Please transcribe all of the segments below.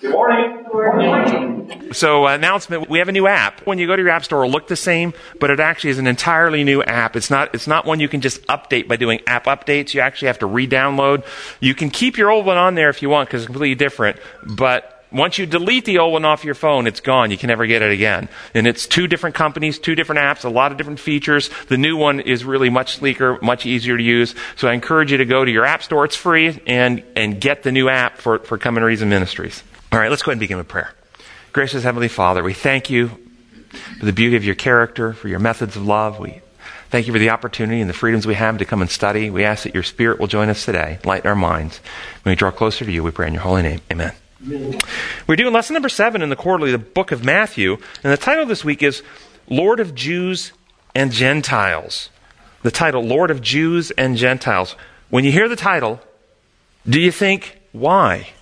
Good morning. Good morning. So, uh, announcement: we have a new app. When you go to your app store, it'll look the same, but it actually is an entirely new app. It's not. It's not one you can just update by doing app updates. You actually have to re-download. You can keep your old one on there if you want because it's completely different. But once you delete the old one off your phone, it's gone. You can never get it again. And it's two different companies, two different apps, a lot of different features. The new one is really much sleeker, much easier to use. So I encourage you to go to your app store. It's free and and get the new app for for Come and Reason Ministries. All right, let's go ahead and begin with prayer. Gracious Heavenly Father, we thank you for the beauty of your character, for your methods of love. We thank you for the opportunity and the freedoms we have to come and study. We ask that your Spirit will join us today, lighten our minds. When we draw closer to you, we pray in your holy name. Amen. Amen. We're doing lesson number seven in the quarterly, the book of Matthew, and the title this week is Lord of Jews and Gentiles. The title, Lord of Jews and Gentiles. When you hear the title, do you think, why?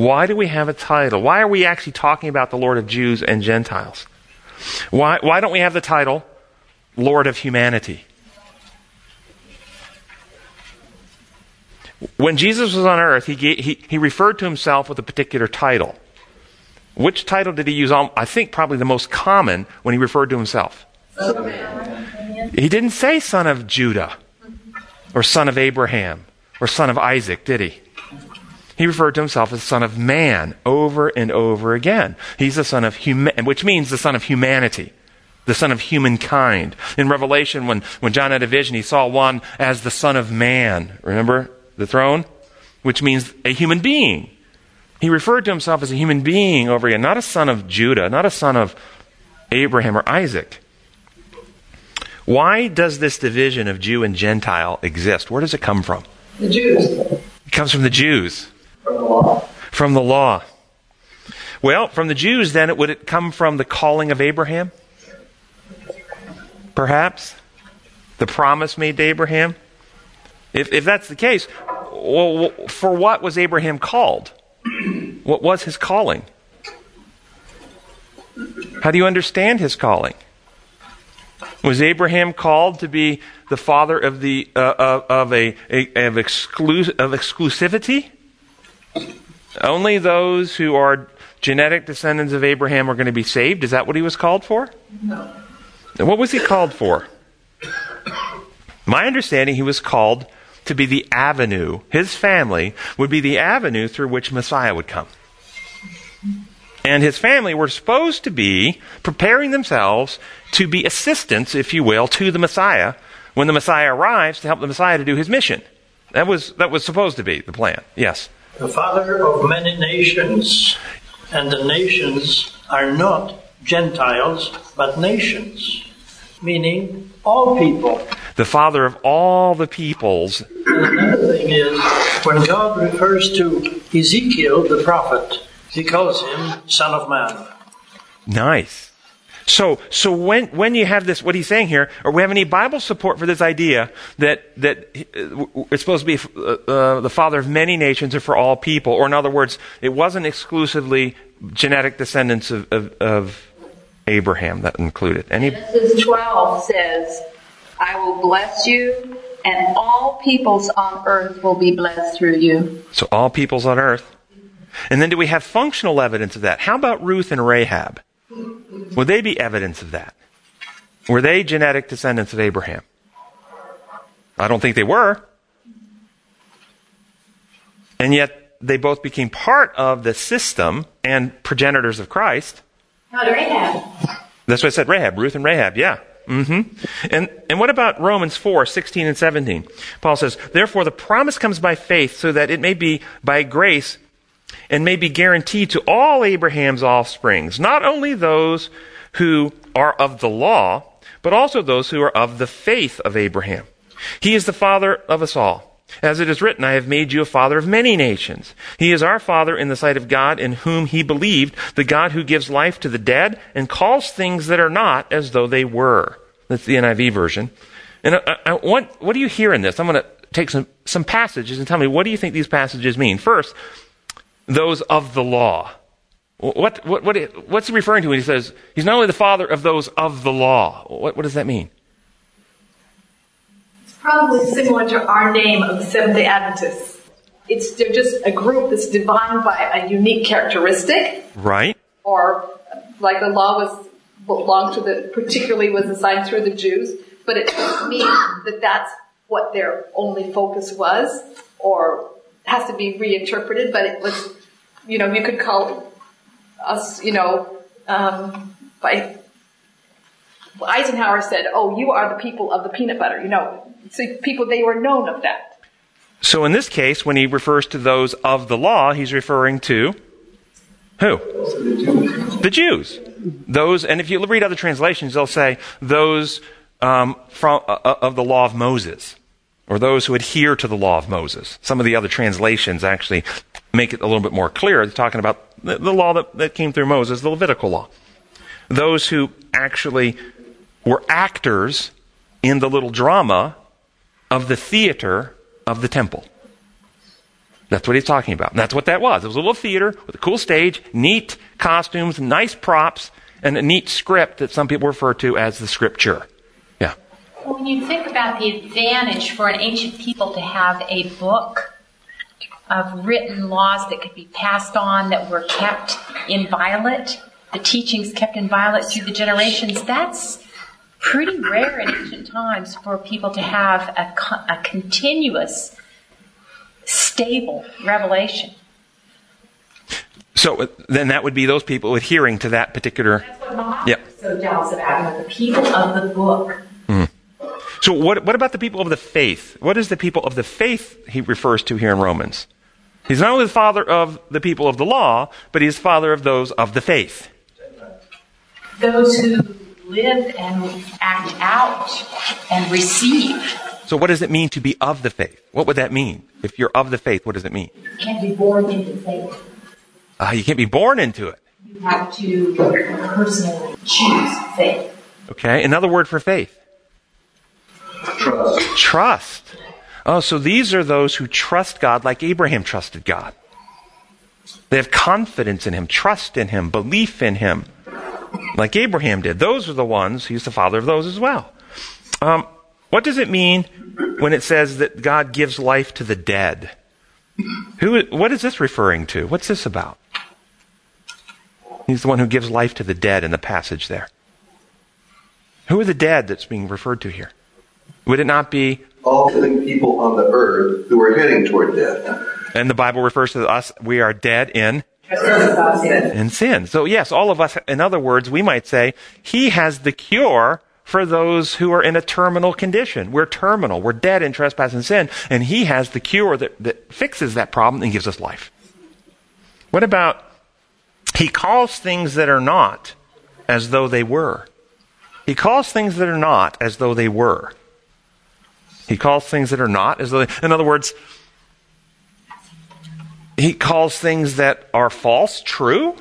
Why do we have a title? Why are we actually talking about the Lord of Jews and Gentiles? Why, why don't we have the title Lord of Humanity? When Jesus was on earth, he, he, he referred to himself with a particular title. Which title did he use? I think probably the most common when he referred to himself. He didn't say son of Judah or son of Abraham or son of Isaac, did he? He referred to himself as son of man over and over again. He's the son of human, which means the son of humanity, the son of humankind. In Revelation, when, when John had a vision, he saw one as the son of man. Remember the throne? Which means a human being. He referred to himself as a human being over again, not a son of Judah, not a son of Abraham or Isaac. Why does this division of Jew and Gentile exist? Where does it come from? The Jews. It comes from the Jews. From the law. Well, from the Jews, then, it would it come from the calling of Abraham? Perhaps? The promise made to Abraham? If, if that's the case, well, for what was Abraham called? What was his calling? How do you understand his calling? Was Abraham called to be the father of the uh, of, of a, a of, exclus- of exclusivity? Only those who are genetic descendants of Abraham are going to be saved. Is that what he was called for? No. What was he called for? My understanding, he was called to be the avenue. His family would be the avenue through which Messiah would come. And his family were supposed to be preparing themselves to be assistants, if you will, to the Messiah when the Messiah arrives to help the Messiah to do his mission. That was, that was supposed to be the plan. Yes the father of many nations, and the nations are not Gentiles, but nations, meaning all people. The father of all the peoples. And another thing is, when God refers to Ezekiel the prophet, he calls him Son of Man. Nice. So, so when, when you have this, what he's saying here, or we have any Bible support for this idea that, that it's supposed to be uh, uh, the father of many nations or for all people, or in other words, it wasn't exclusively genetic descendants of, of, of Abraham that included. Any? Genesis 12 says, I will bless you, and all peoples on earth will be blessed through you. So all peoples on earth. And then do we have functional evidence of that? How about Ruth and Rahab? Would they be evidence of that? Were they genetic descendants of Abraham? I don't think they were. And yet they both became part of the system and progenitors of Christ. Not Rahab. That's what I said, Rahab, Ruth and Rahab, yeah. Mm-hmm. And, and what about Romans 4, 16 and 17? Paul says, Therefore the promise comes by faith so that it may be by grace and may be guaranteed to all Abraham's offsprings, not only those who are of the law, but also those who are of the faith of Abraham. He is the father of us all. As it is written, I have made you a father of many nations. He is our father in the sight of God in whom he believed, the God who gives life to the dead and calls things that are not as though they were. That's the NIV version. And I, I, what, what do you hear in this? I'm going to take some, some passages and tell me what do you think these passages mean? First, those of the law. What, what, what, what's he referring to when he says he's not only the father of those of the law? What, what does that mean? It's probably similar to our name of the Seventh day Adventists. it's they're just a group that's defined by a unique characteristic, Right? or like the law was belonged to the particularly was assigned through the Jews, but it doesn't mean that that's what their only focus was, or has to be reinterpreted. But it was, you know, you could call us, you know, um, by Eisenhower said, "Oh, you are the people of the peanut butter." You know, so people they were known of that. So in this case, when he refers to those of the law, he's referring to who? The Jews. Those, and if you read other translations, they'll say those um, from uh, of the law of Moses, or those who adhere to the law of Moses. Some of the other translations actually make it a little bit more clear. They're talking about the, the law that, that came through Moses, the Levitical law. Those who actually were actors in the little drama of the theater of the temple. That's what he's talking about. And that's what that was. It was a little theater with a cool stage, neat costumes, nice props, and a neat script that some people refer to as the scripture. Well, when you think about the advantage for an ancient people to have a book of written laws that could be passed on, that were kept inviolate, the teachings kept inviolate through the generations, that's pretty rare in ancient times for people to have a, a continuous, stable revelation. So uh, then that would be those people adhering to that particular. That's what Muhammad Yep. so jealous about, the people of the book. So what, what about the people of the faith? What is the people of the faith he refers to here in Romans? He's not only the father of the people of the law, but he's father of those of the faith. Those who live and act out and receive So what does it mean to be of the faith? What would that mean? If you're of the faith, what does it mean? You can't be born into faith. Uh, you can't be born into it. You have to personally choose faith. Okay, another word for faith. Trust. Trust. Oh, so these are those who trust God like Abraham trusted God. They have confidence in Him, trust in Him, belief in Him, like Abraham did. Those are the ones, he's the father of those as well. Um, what does it mean when it says that God gives life to the dead? Who, what is this referring to? What's this about? He's the one who gives life to the dead in the passage there. Who are the dead that's being referred to here? Would it not be All living people on the earth who are heading toward death. And the Bible refers to us, we are dead in, in sin. So yes, all of us, in other words, we might say, He has the cure for those who are in a terminal condition. We're terminal. We're dead in trespass and sin. And He has the cure that, that fixes that problem and gives us life. What about, He calls things that are not as though they were. He calls things that are not as though they were. He calls things that are not as though they, in other words, he calls things that are false true?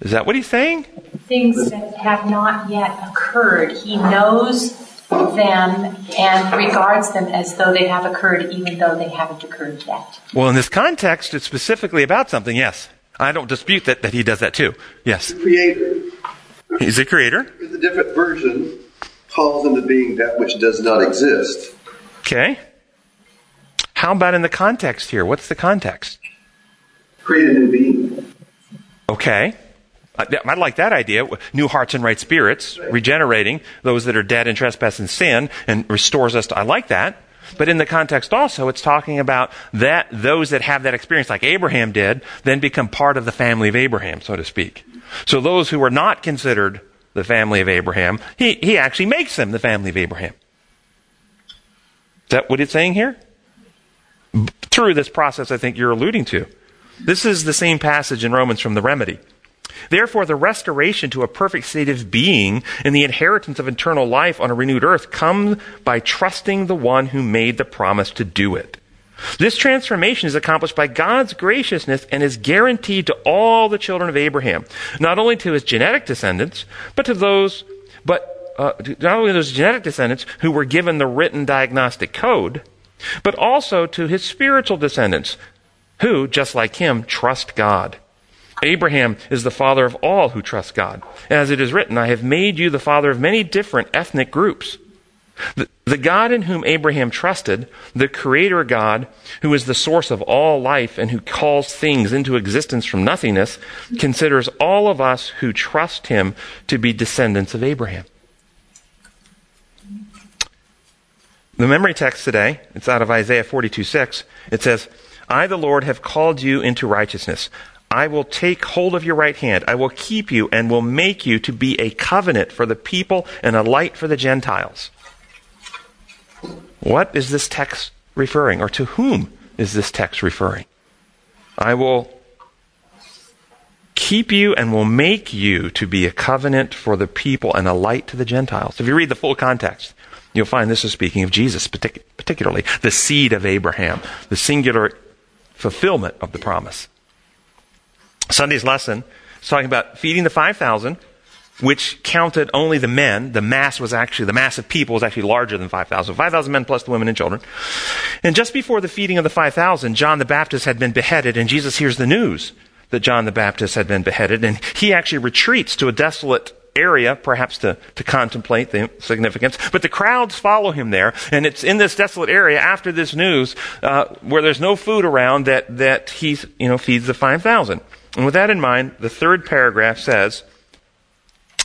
Is that what he's saying? Things that have not yet occurred. He knows them and regards them as though they have occurred, even though they haven't occurred yet. Well, in this context, it's specifically about something, yes. I don't dispute that, that he does that too. Yes. Creator, He's a creator. with a different version, calls into being that which does not exist. Okay. How about in the context here? What's the context? Create a new being. Okay. I like that idea. New hearts and right spirits, regenerating those that are dead in trespass and sin, and restores us to, I like that. But in the context also, it's talking about that those that have that experience, like Abraham did, then become part of the family of Abraham, so to speak. So those who are not considered the family of Abraham, he, he actually makes them the family of Abraham. Is that what it's saying here? Through this process, I think you're alluding to. This is the same passage in Romans from the remedy. Therefore, the restoration to a perfect state of being and the inheritance of eternal life on a renewed earth comes by trusting the one who made the promise to do it. This transformation is accomplished by God's graciousness and is guaranteed to all the children of Abraham, not only to his genetic descendants, but to those, but uh, not only those genetic descendants who were given the written diagnostic code, but also to his spiritual descendants, who, just like him, trust God. Abraham is the father of all who trust God. As it is written, I have made you the father of many different ethnic groups. The, the God in whom Abraham trusted, the creator God, who is the source of all life and who calls things into existence from nothingness, considers all of us who trust him to be descendants of Abraham. The memory text today, it's out of Isaiah 42 6. It says, I, the Lord, have called you into righteousness. I will take hold of your right hand. I will keep you and will make you to be a covenant for the people and a light for the Gentiles. What is this text referring, or to whom is this text referring? I will keep you and will make you to be a covenant for the people and a light to the Gentiles. If you read the full context, you'll find this is speaking of Jesus, partic- particularly the seed of Abraham, the singular fulfillment of the promise. Sunday's lesson is talking about feeding the 5,000 which counted only the men. The mass was actually, the mass of people was actually larger than 5,000. 5,000 men plus the women and children. And just before the feeding of the 5,000, John the Baptist had been beheaded, and Jesus hears the news that John the Baptist had been beheaded, and he actually retreats to a desolate area, perhaps to, to contemplate the significance. But the crowds follow him there, and it's in this desolate area after this news, uh, where there's no food around, that, that he, you know, feeds the 5,000. And with that in mind, the third paragraph says,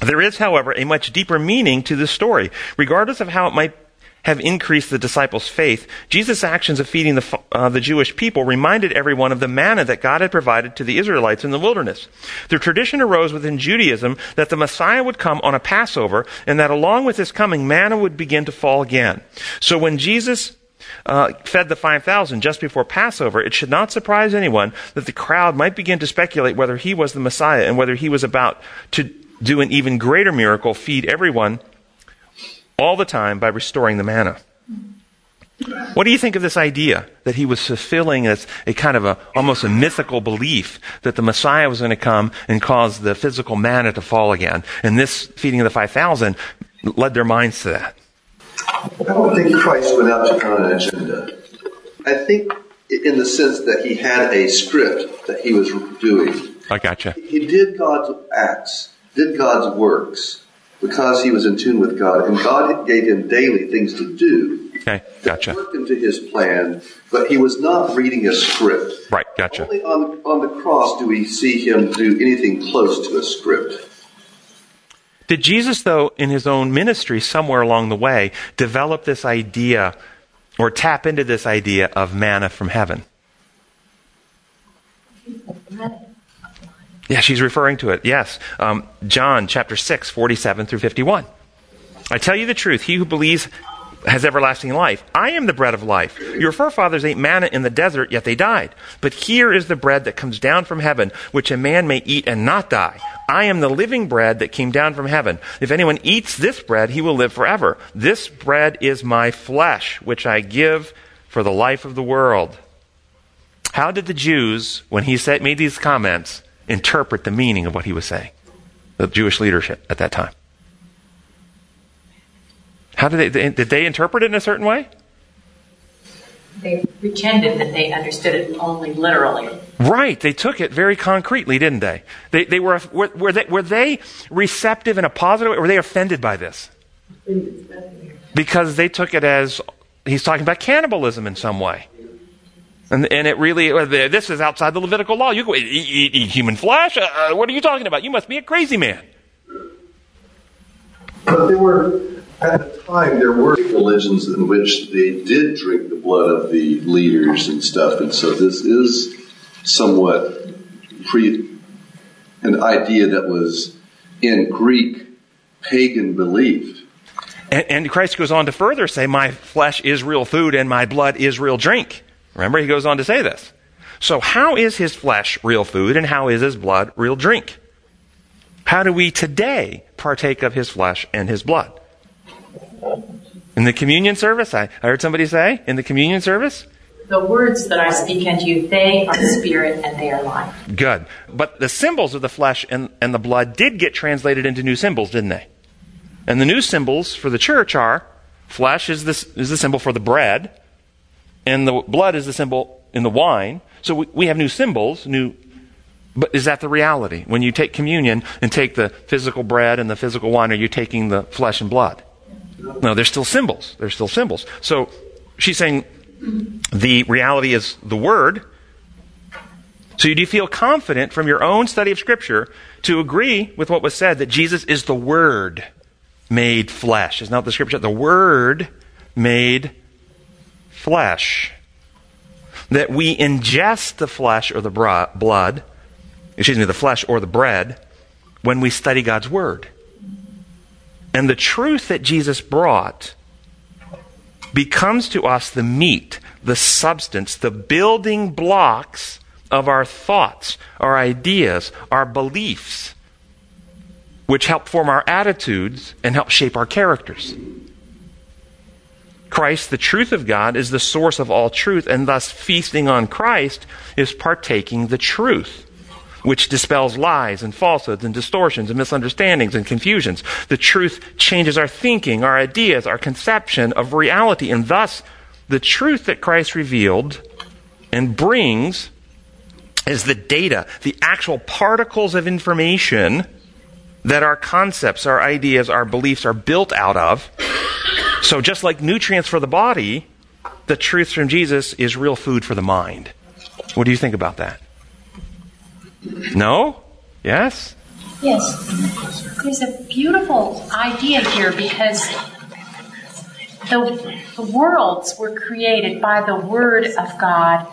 there is, however, a much deeper meaning to this story. Regardless of how it might have increased the disciples' faith, Jesus' actions of feeding the, uh, the Jewish people reminded everyone of the manna that God had provided to the Israelites in the wilderness. The tradition arose within Judaism that the Messiah would come on a Passover, and that along with his coming, manna would begin to fall again. So when Jesus uh, fed the 5,000 just before Passover, it should not surprise anyone that the crowd might begin to speculate whether he was the Messiah and whether he was about to do an even greater miracle, feed everyone all the time by restoring the manna. What do you think of this idea that he was fulfilling as a kind of a almost a mythical belief that the Messiah was going to come and cause the physical manna to fall again? And this feeding of the 5,000 led their minds to that. I don't think Christ went out to on an agenda. I think in the sense that he had a script that he was doing. I gotcha. He did God's acts did God's works because he was in tune with God, and God gave him daily things to do. Okay, gotcha. Worked into his plan, but he was not reading a script. Right, gotcha. Only on, on the cross do we see him do anything close to a script. Did Jesus, though, in his own ministry, somewhere along the way, develop this idea or tap into this idea of manna from heaven? Yeah, she's referring to it. Yes. Um, John chapter 6, 47 through 51. I tell you the truth, he who believes has everlasting life. I am the bread of life. Your forefathers ate manna in the desert, yet they died. But here is the bread that comes down from heaven, which a man may eat and not die. I am the living bread that came down from heaven. If anyone eats this bread, he will live forever. This bread is my flesh, which I give for the life of the world. How did the Jews, when he said, made these comments, interpret the meaning of what he was saying, the Jewish leadership at that time. How did they, did they interpret it in a certain way? They pretended that they understood it only literally. Right. They took it very concretely, didn't they? They, they were, were, were, they, were they receptive in a positive way, or were they offended by this? Because they took it as he's talking about cannibalism in some way. And, and it really, uh, this is outside the Levitical law. You go eat, eat, eat human flesh? Uh, uh, what are you talking about? You must be a crazy man. But there were, at the time, there were religions in which they did drink the blood of the leaders and stuff. And so this is somewhat pre, an idea that was in Greek pagan belief. And, and Christ goes on to further say, My flesh is real food and my blood is real drink. Remember, he goes on to say this. So, how is his flesh real food and how is his blood real drink? How do we today partake of his flesh and his blood? In the communion service, I, I heard somebody say, in the communion service, the words that I speak unto you, they are spirit and they are life. Good. But the symbols of the flesh and, and the blood did get translated into new symbols, didn't they? And the new symbols for the church are flesh is, this, is the symbol for the bread, and the blood is the symbol in the wine. So we, we have new symbols, new. But is that the reality? When you take communion and take the physical bread and the physical wine, are you taking the flesh and blood? No, they're still symbols. They're still symbols. So she's saying the reality is the Word. So do you feel confident from your own study of Scripture to agree with what was said that Jesus is the Word made flesh? Is not the Scripture the Word made flesh? That we ingest the flesh or the bro- blood, excuse me, the flesh or the bread when we study God's Word. And the truth that Jesus brought becomes to us the meat, the substance, the building blocks of our thoughts, our ideas, our beliefs, which help form our attitudes and help shape our characters. Christ, the truth of God, is the source of all truth, and thus feasting on Christ is partaking the truth, which dispels lies and falsehoods and distortions and misunderstandings and confusions. The truth changes our thinking, our ideas, our conception of reality, and thus the truth that Christ revealed and brings is the data, the actual particles of information that our concepts, our ideas, our beliefs are built out of. So, just like nutrients for the body, the truth from Jesus is real food for the mind. What do you think about that? No? Yes? Yes. There's a beautiful idea here because the, the worlds were created by the Word of God.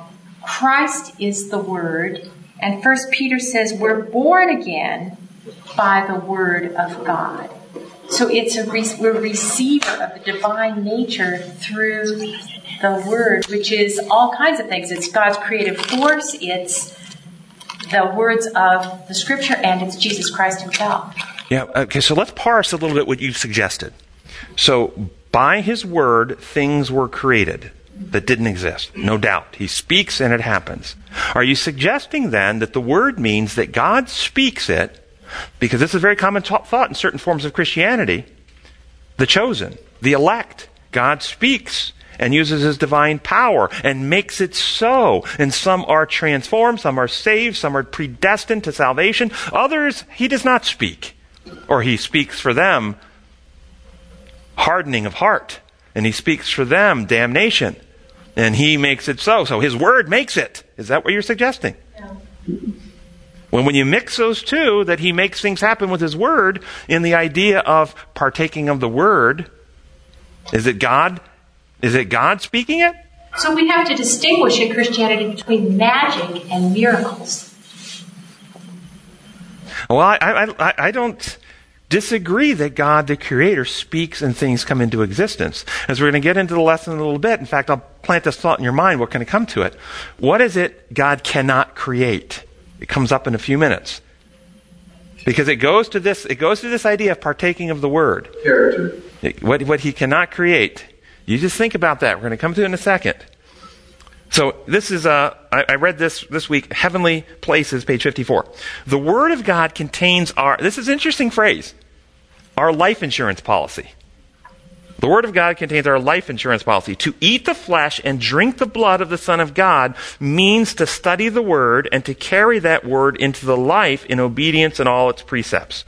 Christ is the Word. And First Peter says we're born again by the Word of God. So it's a re- we're receiver of the divine nature through the Word, which is all kinds of things. It's God's creative force. It's the words of the Scripture, and it's Jesus Christ Himself. Yeah, okay, so let's parse a little bit what you suggested. So, by His Word, things were created that didn't exist. No doubt. He speaks and it happens. Are you suggesting then that the Word means that God speaks it because this is very common thought in certain forms of Christianity. The chosen, the elect, God speaks and uses his divine power and makes it so. And some are transformed, some are saved, some are predestined to salvation. Others, he does not speak. Or he speaks for them hardening of heart. And he speaks for them damnation. And he makes it so. So his word makes it. Is that what you're suggesting? Yeah. When, when you mix those two, that he makes things happen with his word, in the idea of partaking of the word, is it God? Is it God speaking it? So we have to distinguish in Christianity between magic and miracles. Well, I, I, I don't disagree that God, the Creator, speaks and things come into existence. As we're going to get into the lesson in a little bit, in fact, I'll plant this thought in your mind. What can I come to it? What is it God cannot create? It comes up in a few minutes. Because it goes to this, it goes to this idea of partaking of the word. Character. What, what he cannot create. You just think about that. We're going to come to it in a second. So this is, uh, I, I read this this week, Heavenly Places, page 54. The Word of God contains our, this is an interesting phrase, our life insurance policy. The Word of God contains our life insurance policy. To eat the flesh and drink the blood of the Son of God means to study the Word and to carry that Word into the life in obedience in all its precepts.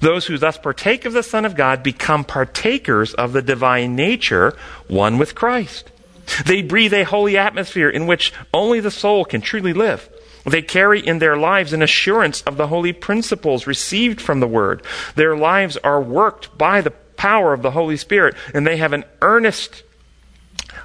Those who thus partake of the Son of God become partakers of the divine nature, one with Christ. They breathe a holy atmosphere in which only the soul can truly live. They carry in their lives an assurance of the holy principles received from the Word. Their lives are worked by the power of the Holy Spirit, and they have an earnest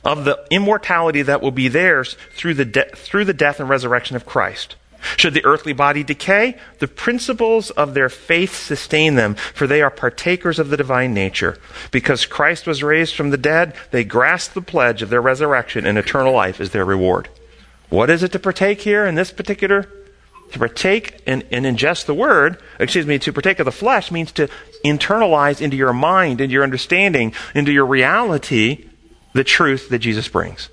of the immortality that will be theirs through the, de- through the death and resurrection of Christ. Should the earthly body decay, the principles of their faith sustain them, for they are partakers of the divine nature. Because Christ was raised from the dead, they grasp the pledge of their resurrection, and eternal life is their reward. What is it to partake here in this particular to partake and, and, ingest the word, excuse me, to partake of the flesh means to internalize into your mind, into your understanding, into your reality, the truth that Jesus brings.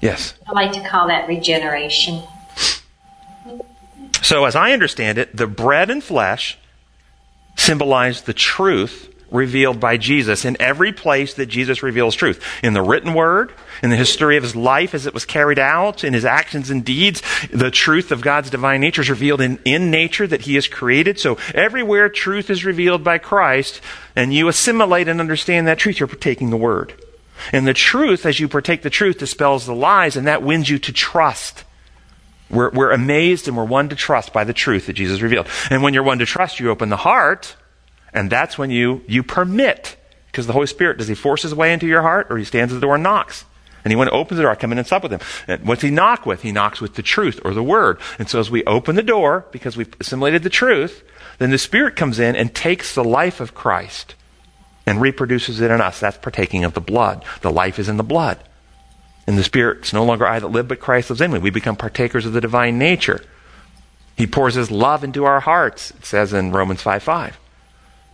Yes? I like to call that regeneration. So, as I understand it, the bread and flesh symbolize the truth revealed by Jesus in every place that Jesus reveals truth. In the written word, in the history of his life as it was carried out, in his actions and deeds, the truth of God's divine nature is revealed in, in nature that he has created. So everywhere truth is revealed by Christ, and you assimilate and understand that truth, you're partaking the word. And the truth, as you partake the truth, dispels the lies, and that wins you to trust. We're, we're amazed and we're won to trust by the truth that Jesus revealed. And when you're won to trust, you open the heart, and that's when you, you permit. Because the Holy Spirit, does he force his way into your heart, or he stands at the door and knocks? And he went to open the door, I come in and sup with him. And what's he knock with? He knocks with the truth or the word. And so as we open the door, because we've assimilated the truth, then the Spirit comes in and takes the life of Christ and reproduces it in us. That's partaking of the blood. The life is in the blood. And the Spirit, it's no longer I that live, but Christ lives in me. We become partakers of the divine nature. He pours his love into our hearts, it says in Romans 5 5.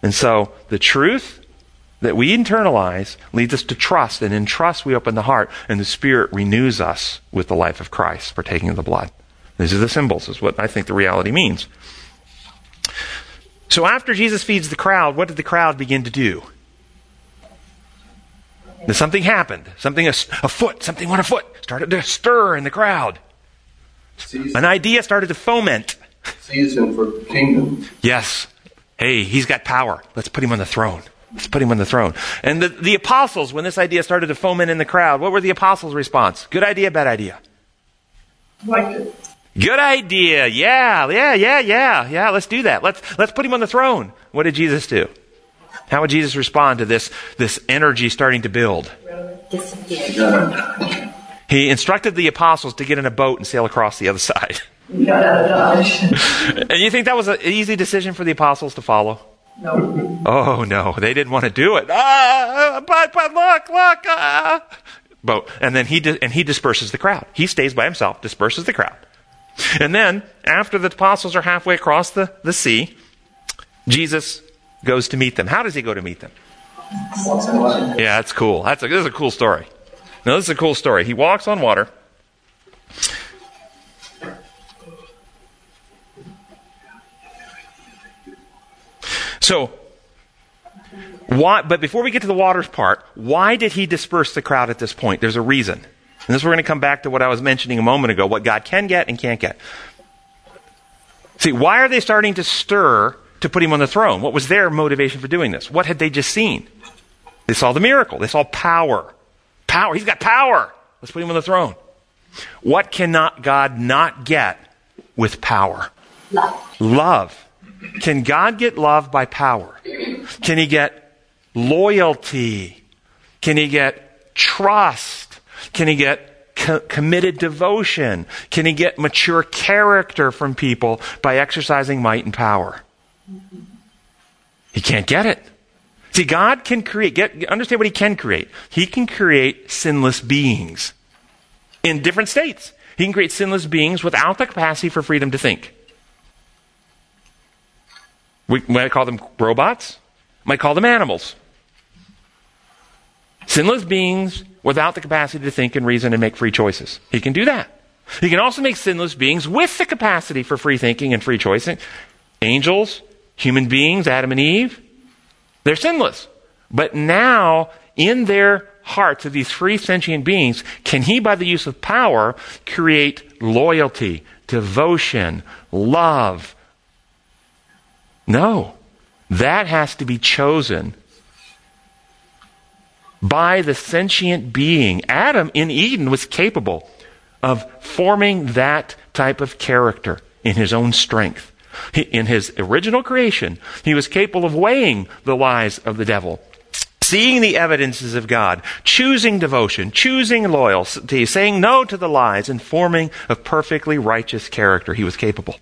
And so the truth that we internalize leads us to trust, and in trust we open the heart, and the Spirit renews us with the life of Christ, partaking of the blood. These are the symbols, is what I think the reality means. So after Jesus feeds the crowd, what did the crowd begin to do? Then something happened. Something afoot, something went afoot, started to stir in the crowd. An idea started to foment. Him for kingdom. Yes. Hey, he's got power. Let's put him on the throne. Let's put him on the throne. And the, the apostles, when this idea started to foment in the crowd, what were the apostles' response? Good idea, bad idea? Good idea. Yeah, yeah, yeah, yeah, yeah. Let's do that. Let's let's put him on the throne. What did Jesus do? How would Jesus respond to this this energy starting to build? He instructed the apostles to get in a boat and sail across the other side. and you think that was an easy decision for the apostles to follow? No. Oh no, they didn't want to do it. Ah, but but look, look. Ah. Boat, and then he di- and he disperses the crowd. He stays by himself, disperses the crowd, and then after the apostles are halfway across the, the sea, Jesus goes to meet them. How does he go to meet them? Yeah, that's cool. That's a, this is a cool story. Now, this is a cool story. He walks on water. So, why, but before we get to the waters part, why did he disperse the crowd at this point? There's a reason. And this we're going to come back to what I was mentioning a moment ago, what God can get and can't get. See, why are they starting to stir to put him on the throne? What was their motivation for doing this? What had they just seen? They saw the miracle. They saw power. Power. He's got power. Let's put him on the throne. What cannot God not get with power? Love. Love. Can God get love by power? Can he get loyalty? Can he get trust? Can he get co- committed devotion? Can he get mature character from people by exercising might and power? He can't get it. See, God can create, get, understand what He can create. He can create sinless beings in different states. He can create sinless beings without the capacity for freedom to think. We might call them robots, might call them animals. Sinless beings without the capacity to think and reason and make free choices. He can do that. He can also make sinless beings with the capacity for free thinking and free choicing. Angels, human beings, Adam and Eve, they're sinless. But now, in their hearts of these free sentient beings, can he, by the use of power, create loyalty, devotion, love, no. That has to be chosen by the sentient being. Adam in Eden was capable of forming that type of character in his own strength. He, in his original creation, he was capable of weighing the lies of the devil, seeing the evidences of God, choosing devotion, choosing loyalty, saying no to the lies, and forming a perfectly righteous character. He was capable.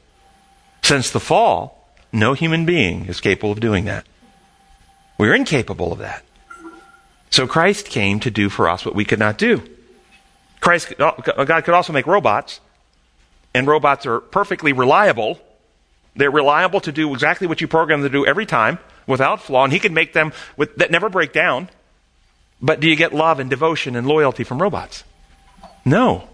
Since the fall, no human being is capable of doing that. We're incapable of that. So Christ came to do for us what we could not do. Christ, oh, God could also make robots, and robots are perfectly reliable. They're reliable to do exactly what you program them to do every time without flaw, and He can make them with, that never break down. But do you get love and devotion and loyalty from robots? No.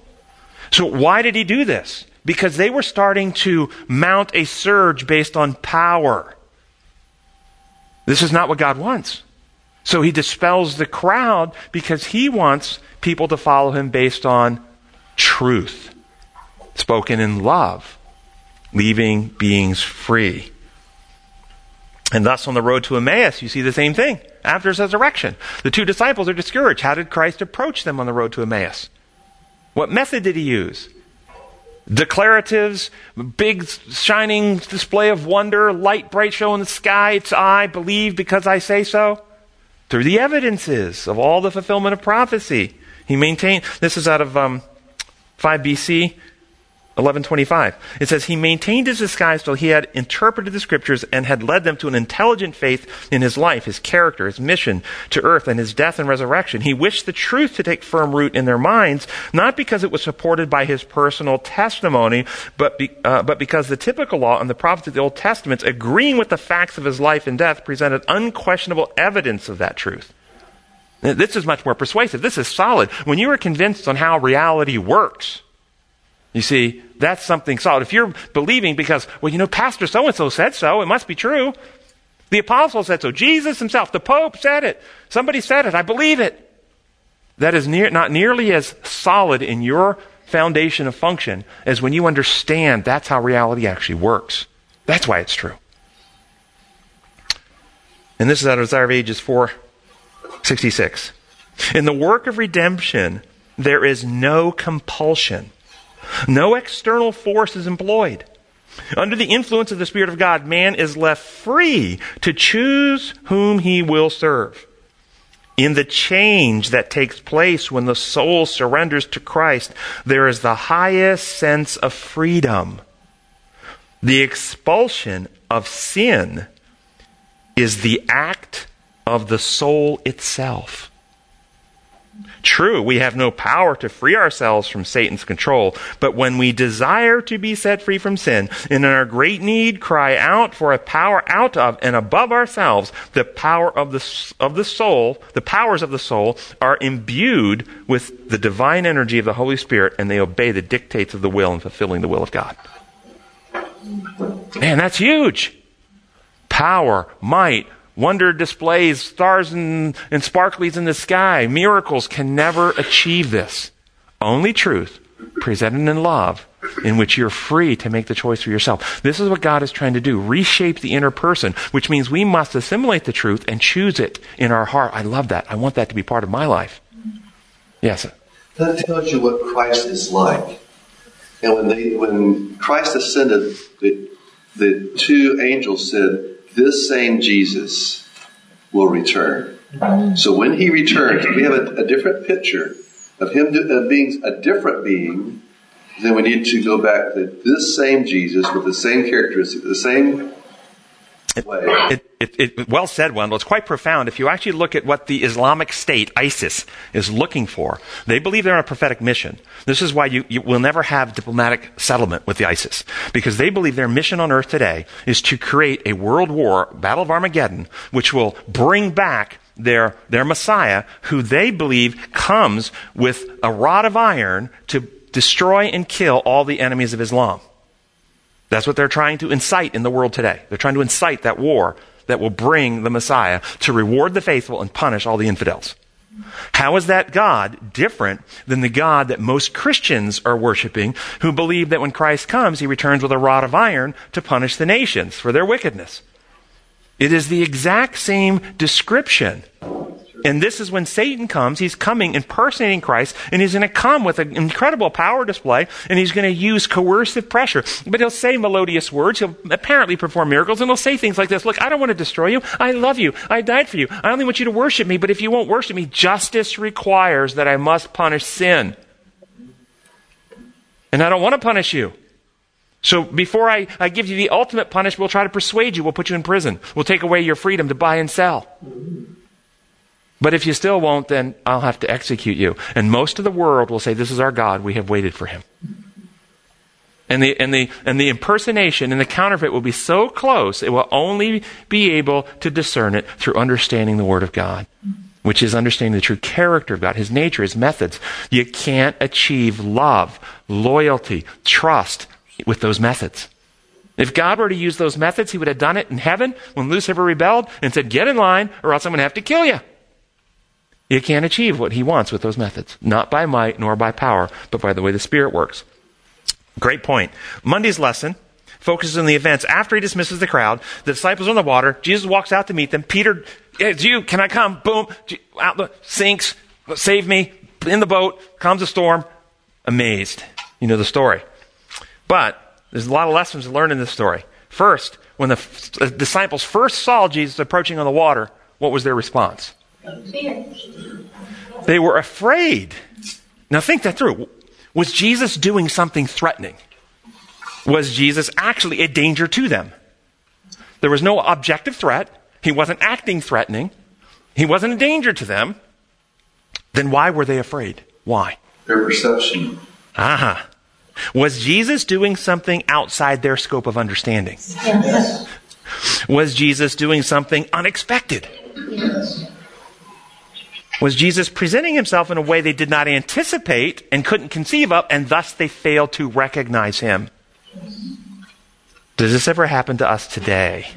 So why did He do this? Because they were starting to mount a surge based on power. This is not what God wants. So he dispels the crowd because he wants people to follow him based on truth, spoken in love, leaving beings free. And thus, on the road to Emmaus, you see the same thing. After his resurrection, the two disciples are discouraged. How did Christ approach them on the road to Emmaus? What method did he use? Declaratives, big shining display of wonder, light bright show in the sky. It's I believe because I say so. Through the evidences of all the fulfillment of prophecy. He maintained, this is out of um, 5 BC. 1125. It says, He maintained his disguise till he had interpreted the scriptures and had led them to an intelligent faith in his life, his character, his mission to earth, and his death and resurrection. He wished the truth to take firm root in their minds, not because it was supported by his personal testimony, but, be, uh, but because the typical law and the prophets of the Old Testament, agreeing with the facts of his life and death, presented unquestionable evidence of that truth. This is much more persuasive. This is solid. When you are convinced on how reality works, you see, that's something solid. If you're believing because, well, you know, Pastor so and so said so, it must be true. The apostle said so. Jesus himself, the Pope said it. Somebody said it. I believe it. That is near, not nearly as solid in your foundation of function as when you understand that's how reality actually works. That's why it's true. And this is out of Desire of Ages 466. In the work of redemption, there is no compulsion. No external force is employed. Under the influence of the Spirit of God, man is left free to choose whom he will serve. In the change that takes place when the soul surrenders to Christ, there is the highest sense of freedom. The expulsion of sin is the act of the soul itself. True, we have no power to free ourselves from Satan's control, but when we desire to be set free from sin and in our great need cry out for a power out of and above ourselves, the power of the, of the soul, the powers of the soul are imbued with the divine energy of the Holy Spirit and they obey the dictates of the will in fulfilling the will of God. Man, that's huge. Power, might, wonder displays, stars and, and sparklies in the sky, miracles can never achieve this. Only truth, presented in love, in which you're free to make the choice for yourself. This is what God is trying to do reshape the inner person, which means we must assimilate the truth and choose it in our heart. I love that. I want that to be part of my life. Yes. That tells you what Christ is like. And when they, when Christ ascended, the, the two angels said, this same Jesus will return. So when he returns, we have a, a different picture of him uh, being a different being. Then we need to go back to this same Jesus with the same characteristics, the same way. It, it, well said, Wendell. It's quite profound. If you actually look at what the Islamic State, ISIS, is looking for, they believe they're on a prophetic mission. This is why you, you will never have diplomatic settlement with the ISIS. Because they believe their mission on earth today is to create a world war, Battle of Armageddon, which will bring back their, their Messiah, who they believe comes with a rod of iron to destroy and kill all the enemies of Islam. That's what they're trying to incite in the world today. They're trying to incite that war that will bring the Messiah to reward the faithful and punish all the infidels. How is that God different than the God that most Christians are worshiping who believe that when Christ comes, he returns with a rod of iron to punish the nations for their wickedness? It is the exact same description and this is when Satan comes. He's coming impersonating Christ, and he's going to come with an incredible power display, and he's going to use coercive pressure. But he'll say melodious words. He'll apparently perform miracles, and he'll say things like this Look, I don't want to destroy you. I love you. I died for you. I only want you to worship me, but if you won't worship me, justice requires that I must punish sin. And I don't want to punish you. So before I, I give you the ultimate punishment, we'll try to persuade you. We'll put you in prison. We'll take away your freedom to buy and sell. But if you still won't, then I'll have to execute you. And most of the world will say, This is our God. We have waited for him. And the, and, the, and the impersonation and the counterfeit will be so close, it will only be able to discern it through understanding the Word of God, which is understanding the true character of God, His nature, His methods. You can't achieve love, loyalty, trust with those methods. If God were to use those methods, he would have done it in heaven when Lucifer rebelled and said, Get in line, or else I'm going to have to kill you. You can't achieve what he wants with those methods. Not by might nor by power, but by the way the Spirit works. Great point. Monday's lesson focuses on the events after he dismisses the crowd. The disciples are on the water. Jesus walks out to meet them. Peter, it's you. Can I come? Boom. Out the sinks. Save me. In the boat. Comes a storm. Amazed. You know the story. But there's a lot of lessons to learn in this story. First, when the disciples first saw Jesus approaching on the water, what was their response? They were afraid. Now think that through. Was Jesus doing something threatening? Was Jesus actually a danger to them? There was no objective threat. He wasn't acting threatening. He wasn't a danger to them. Then why were they afraid? Why? Their perception. Aha. Was Jesus doing something outside their scope of understanding? Yes. Was Jesus doing something unexpected? Yes. Was Jesus presenting himself in a way they did not anticipate and couldn't conceive of, and thus they failed to recognize him? Does this ever happen to us today?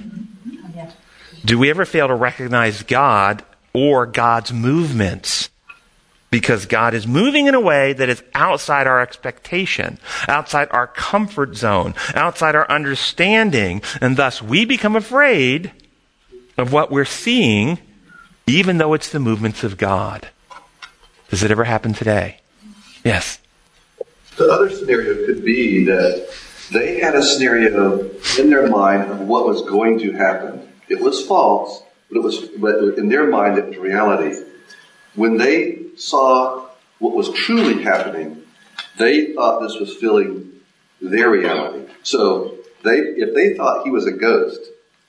Do we ever fail to recognize God or God's movements? because God is moving in a way that is outside our expectation, outside our comfort zone, outside our understanding, and thus we become afraid of what we're seeing, even though it's the movements of God. Does it ever happen today? Yes. The other scenario could be that they had a scenario in their mind of what was going to happen. It was false, but it was but in their mind it was reality. When they saw what was truly happening, they thought this was filling their reality. So they, if they thought he was a ghost,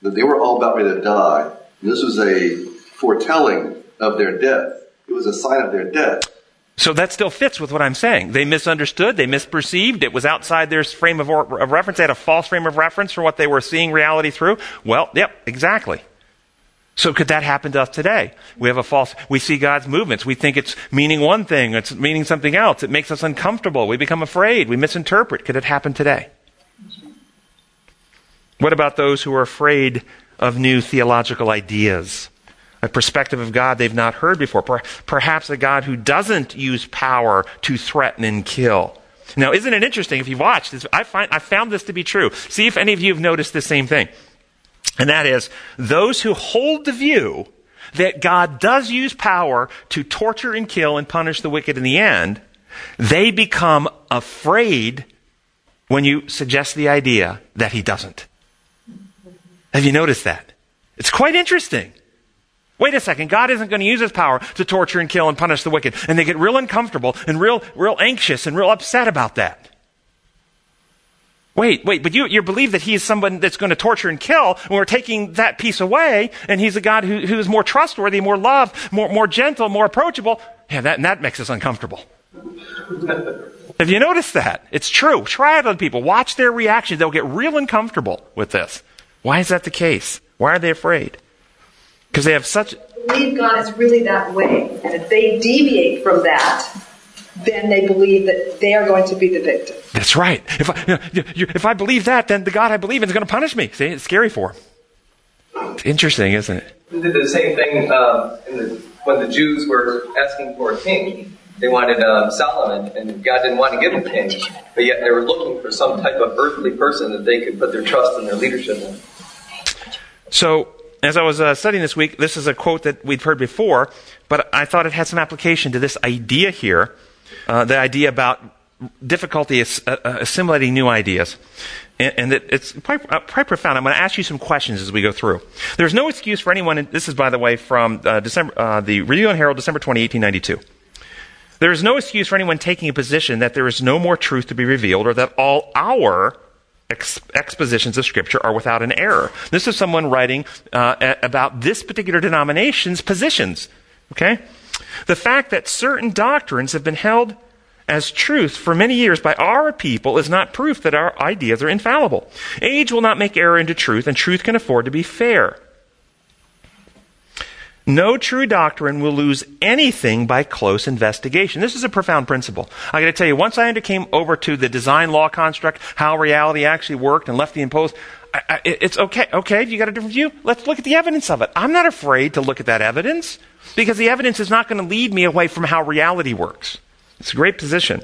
that they were all about ready to die, this was a foretelling of their death. It was a sign of their death. So that still fits with what I'm saying. They misunderstood, they misperceived, it was outside their frame of, or, of reference, they had a false frame of reference for what they were seeing reality through. Well, yep, exactly. So could that happen to us today? We have a false, we see God's movements. We think it's meaning one thing, it's meaning something else. It makes us uncomfortable. We become afraid. We misinterpret. Could it happen today? What about those who are afraid of new theological ideas? A perspective of God they've not heard before. Perhaps a God who doesn't use power to threaten and kill. Now, isn't it interesting if you've watched this? I, find, I found this to be true. See if any of you have noticed the same thing. And that is, those who hold the view that God does use power to torture and kill and punish the wicked in the end, they become afraid when you suggest the idea that he doesn't. Have you noticed that? It's quite interesting. Wait a second, God isn't going to use his power to torture and kill and punish the wicked. And they get real uncomfortable and real, real anxious and real upset about that. Wait, wait, but you, you believe that he's someone that's going to torture and kill, and we're taking that piece away, and he's a God who, who is more trustworthy, more love, more, more gentle, more approachable. Yeah, that, and that makes us uncomfortable. Have you noticed that? It's true. Try it on people. Watch their reaction. They'll get real uncomfortable with this. Why is that the case? Why are they afraid? Because they have such. Believe God is really that way. And if they deviate from that, then they believe that they are going to be the victim. That's right. If I, you know, if I believe that, then the God I believe in is going to punish me. See, it's scary for him. It's interesting, isn't it? They did the same thing um, the, when the Jews were asking for a king. They wanted um, Solomon, and God didn't want to give them a king. But yet they were looking for some type of earthly person that they could put their trust and their leadership in. So, as I was uh, studying this week, this is a quote that we've heard before, but I thought it had some application to this idea here uh, the idea about difficulty uh, uh, assimilating new ideas. And, and it, it's quite, uh, quite, profound. I'm going to ask you some questions as we go through. There's no excuse for anyone, this is, by the way, from uh, December, the Review and Herald, December 20, 1892. There is no excuse for anyone taking a position that there is no more truth to be revealed or that all our ex- expositions of Scripture are without an error. This is someone writing uh, about this particular denomination's positions. Okay? The fact that certain doctrines have been held as truth for many years by our people is not proof that our ideas are infallible. Age will not make error into truth, and truth can afford to be fair. No true doctrine will lose anything by close investigation. This is a profound principle. I got to tell you, once I came over to the design law construct, how reality actually worked, and left the imposed, I, I, it's okay. Okay, you got a different view? Let's look at the evidence of it. I'm not afraid to look at that evidence because the evidence is not going to lead me away from how reality works. It's a great position.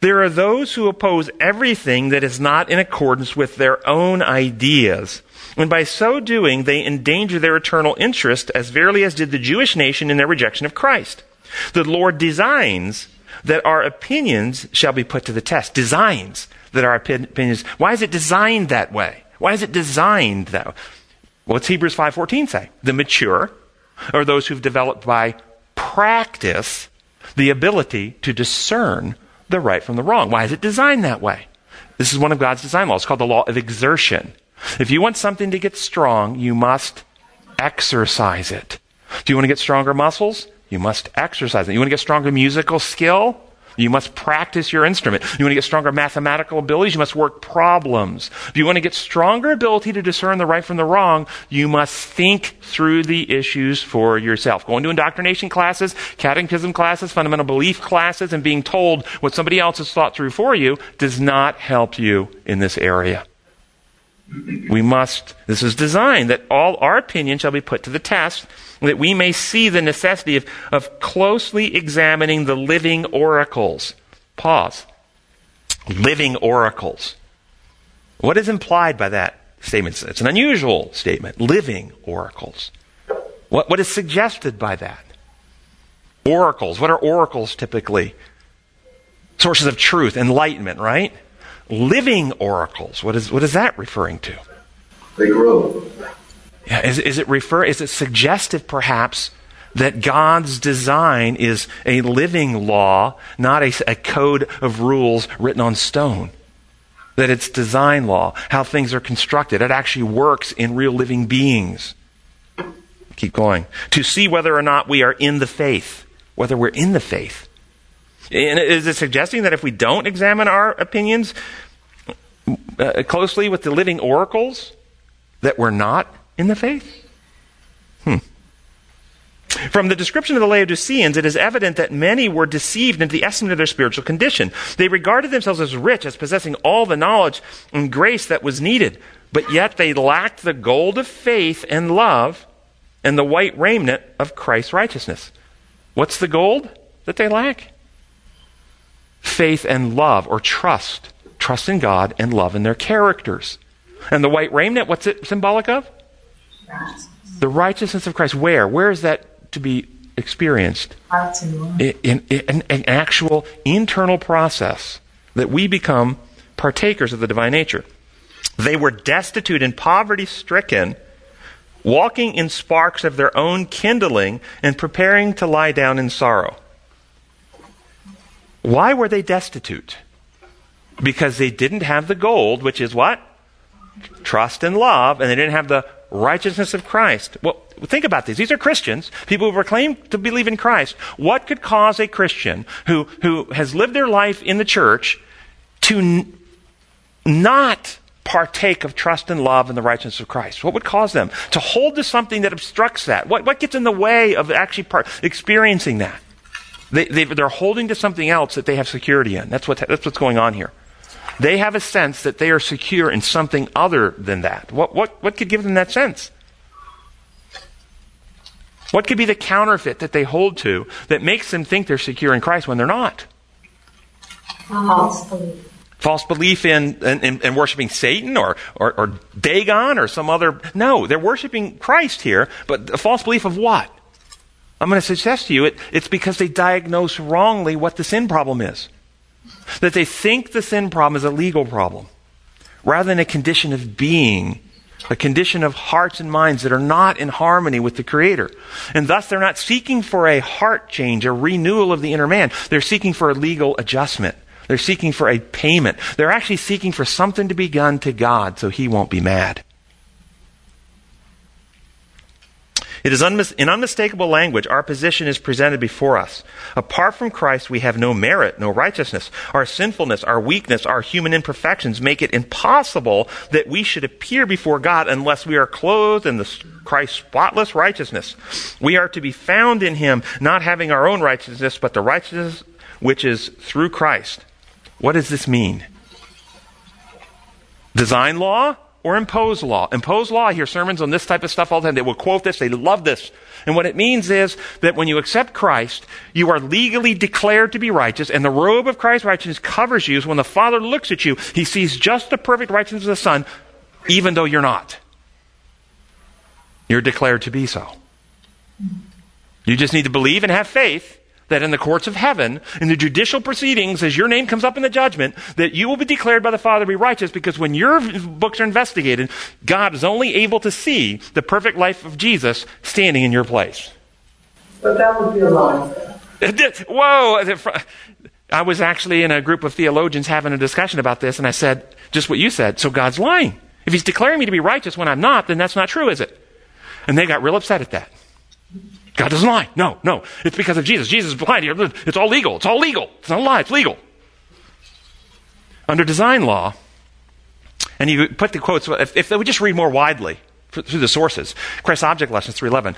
There are those who oppose everything that is not in accordance with their own ideas. And by so doing, they endanger their eternal interest as verily as did the Jewish nation in their rejection of Christ. The Lord designs that our opinions shall be put to the test. Designs that our opinions. Why is it designed that way? Why is it designed though? What's Hebrews 5.14 say? The mature are those who've developed by practice the ability to discern the right from the wrong. Why is it designed that way? This is one of God's design laws called the law of exertion. If you want something to get strong, you must exercise it. Do you want to get stronger muscles? You must exercise it. You want to get stronger musical skill? You must practice your instrument. You want to get stronger mathematical abilities? You must work problems. If you want to get stronger ability to discern the right from the wrong, you must think through the issues for yourself. Going to indoctrination classes, catechism classes, fundamental belief classes, and being told what somebody else has thought through for you does not help you in this area. We must, this is designed that all our opinion shall be put to the test, that we may see the necessity of, of closely examining the living oracles. Pause. Living oracles. What is implied by that statement? It's an unusual statement. Living oracles. What, what is suggested by that? Oracles. What are oracles typically? Sources of truth, enlightenment, right? Living oracles. What is, what is that referring to? They grow. Yeah, is, is it refer? Is it suggestive, perhaps, that God's design is a living law, not a, a code of rules written on stone? That it's design law, how things are constructed. It actually works in real living beings. Keep going. To see whether or not we are in the faith, whether we're in the faith. And is it suggesting that if we don't examine our opinions uh, closely with the living oracles, that we're not in the faith? Hmm. From the description of the Laodiceans, it is evident that many were deceived into the estimate of their spiritual condition. They regarded themselves as rich, as possessing all the knowledge and grace that was needed, but yet they lacked the gold of faith and love and the white raiment of Christ's righteousness. What's the gold that they lack? Faith and love or trust. Trust in God and love in their characters. And the white raiment, what's it symbolic of? The righteousness of Christ. Where? Where is that to be experienced? In, in, in an actual internal process that we become partakers of the divine nature. They were destitute and poverty stricken, walking in sparks of their own kindling and preparing to lie down in sorrow. Why were they destitute? Because they didn't have the gold, which is what? Trust and love, and they didn't have the righteousness of Christ. Well, think about these. These are Christians, people who proclaim to believe in Christ. What could cause a Christian who, who has lived their life in the church to n- not partake of trust and love and the righteousness of Christ? What would cause them to hold to something that obstructs that? What, what gets in the way of actually part, experiencing that? They, they, they're holding to something else that they have security in. That's, what, that's what's going on here. They have a sense that they are secure in something other than that. What, what, what could give them that sense? What could be the counterfeit that they hold to that makes them think they're secure in Christ when they're not? False belief. False belief in, in, in, worshiping Satan or, or, or Dagon or some other. No, they're worshiping Christ here, but a false belief of what? I'm going to suggest to you it, it's because they diagnose wrongly what the sin problem is. That they think the sin problem is a legal problem rather than a condition of being, a condition of hearts and minds that are not in harmony with the Creator. And thus they're not seeking for a heart change, a renewal of the inner man. They're seeking for a legal adjustment. They're seeking for a payment. They're actually seeking for something to be done to God so He won't be mad. It is unmis- in unmistakable language, our position is presented before us. Apart from Christ, we have no merit, no righteousness. Our sinfulness, our weakness, our human imperfections make it impossible that we should appear before God unless we are clothed in the Christ's spotless righteousness. We are to be found in Him, not having our own righteousness, but the righteousness which is through Christ. What does this mean? Design law? Or impose law. Impose law, I hear sermons on this type of stuff all the time. They will quote this, they love this. And what it means is that when you accept Christ, you are legally declared to be righteous, and the robe of Christ's righteousness covers you. So when the Father looks at you, he sees just the perfect righteousness of the Son, even though you're not. You're declared to be so. You just need to believe and have faith that in the courts of heaven, in the judicial proceedings, as your name comes up in the judgment, that you will be declared by the Father to be righteous because when your books are investigated, God is only able to see the perfect life of Jesus standing in your place. But that would be a lie. Whoa! I was actually in a group of theologians having a discussion about this, and I said, just what you said, so God's lying. If He's declaring me to be righteous when I'm not, then that's not true, is it? And they got real upset at that. God doesn't lie. No, no. It's because of Jesus. Jesus is blind. It's all legal. It's all legal. It's not a lie. It's legal. Under design law, and you put the quotes, if, if would just read more widely through the sources, Christ's Object Lessons 311,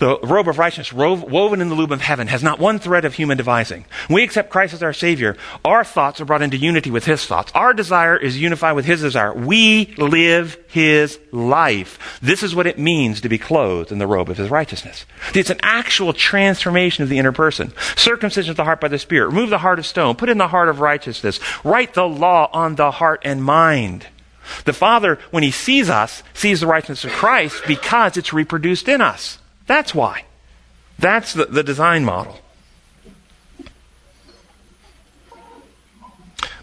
the robe of righteousness woven in the loom of heaven has not one thread of human devising. When we accept Christ as our Savior, our thoughts are brought into unity with His thoughts. Our desire is unified with His desire. We live His life. This is what it means to be clothed in the robe of His righteousness. It's an actual transformation of the inner person. Circumcision of the heart by the Spirit. Remove the heart of stone. Put in the heart of righteousness. Write the law on the heart and mind. The Father, when He sees us, sees the righteousness of Christ because it's reproduced in us. That's why. That's the, the design model.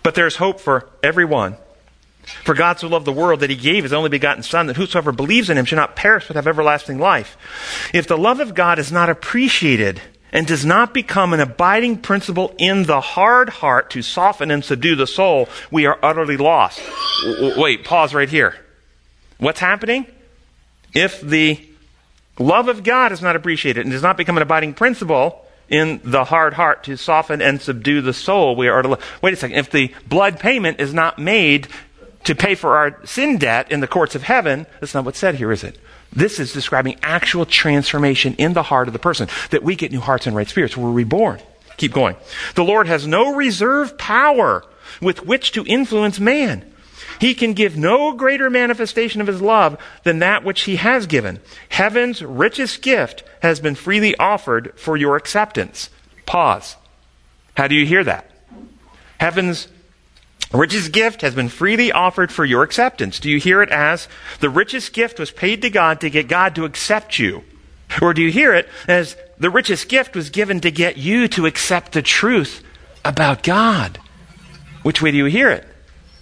But there's hope for everyone. For God so loved the world that he gave his only begotten Son, that whosoever believes in him shall not perish but have everlasting life. If the love of God is not appreciated and does not become an abiding principle in the hard heart to soften and subdue the soul, we are utterly lost. Wait, pause right here. What's happening? If the Love of God is not appreciated and does not become an abiding principle in the hard heart to soften and subdue the soul. We are to, wait a second. If the blood payment is not made to pay for our sin debt in the courts of heaven, that's not what's said here, is it? This is describing actual transformation in the heart of the person, that we get new hearts and right spirits. We're reborn. Keep going. The Lord has no reserve power with which to influence man. He can give no greater manifestation of his love than that which he has given. Heaven's richest gift has been freely offered for your acceptance. Pause. How do you hear that? Heaven's richest gift has been freely offered for your acceptance. Do you hear it as the richest gift was paid to God to get God to accept you? Or do you hear it as the richest gift was given to get you to accept the truth about God? Which way do you hear it?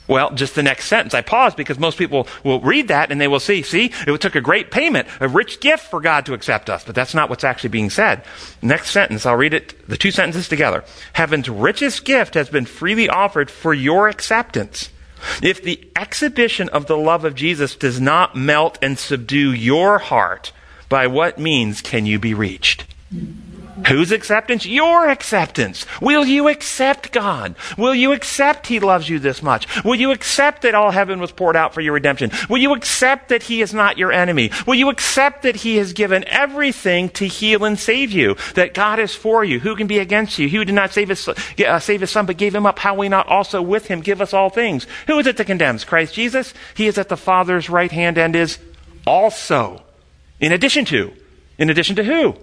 Well, just the next sentence. I pause because most people will read that and they will see, see, it took a great payment, a rich gift for God to accept us. But that's not what's actually being said. Next sentence, I'll read it, the two sentences together. Heaven's richest gift has been freely offered for your acceptance. If the exhibition of the love of Jesus does not melt and subdue your heart, by what means can you be reached? Whose acceptance? Your acceptance. Will you accept God? Will you accept He loves you this much? Will you accept that all heaven was poured out for your redemption? Will you accept that He is not your enemy? Will you accept that He has given everything to heal and save you? That God is for you? Who can be against you? Who did not save His, uh, save his Son but gave Him up? How He not also with Him give us all things? Who is it that condemns? Christ Jesus? He is at the Father's right hand and is also. In addition to. In addition to who?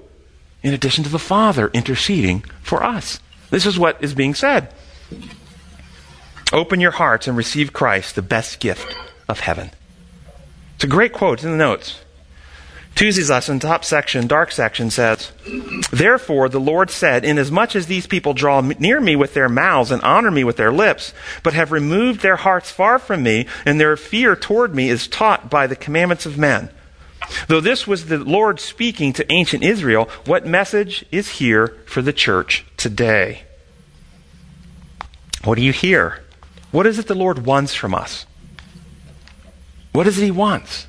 In addition to the Father interceding for us. This is what is being said. Open your hearts and receive Christ, the best gift of heaven. It's a great quote in the notes. Tuesday's lesson, top section, dark section says, Therefore the Lord said, Inasmuch as these people draw near me with their mouths and honor me with their lips, but have removed their hearts far from me, and their fear toward me is taught by the commandments of men. Though this was the Lord speaking to ancient Israel, what message is here for the church today? What do you hear? What is it the Lord wants from us? What is it He wants?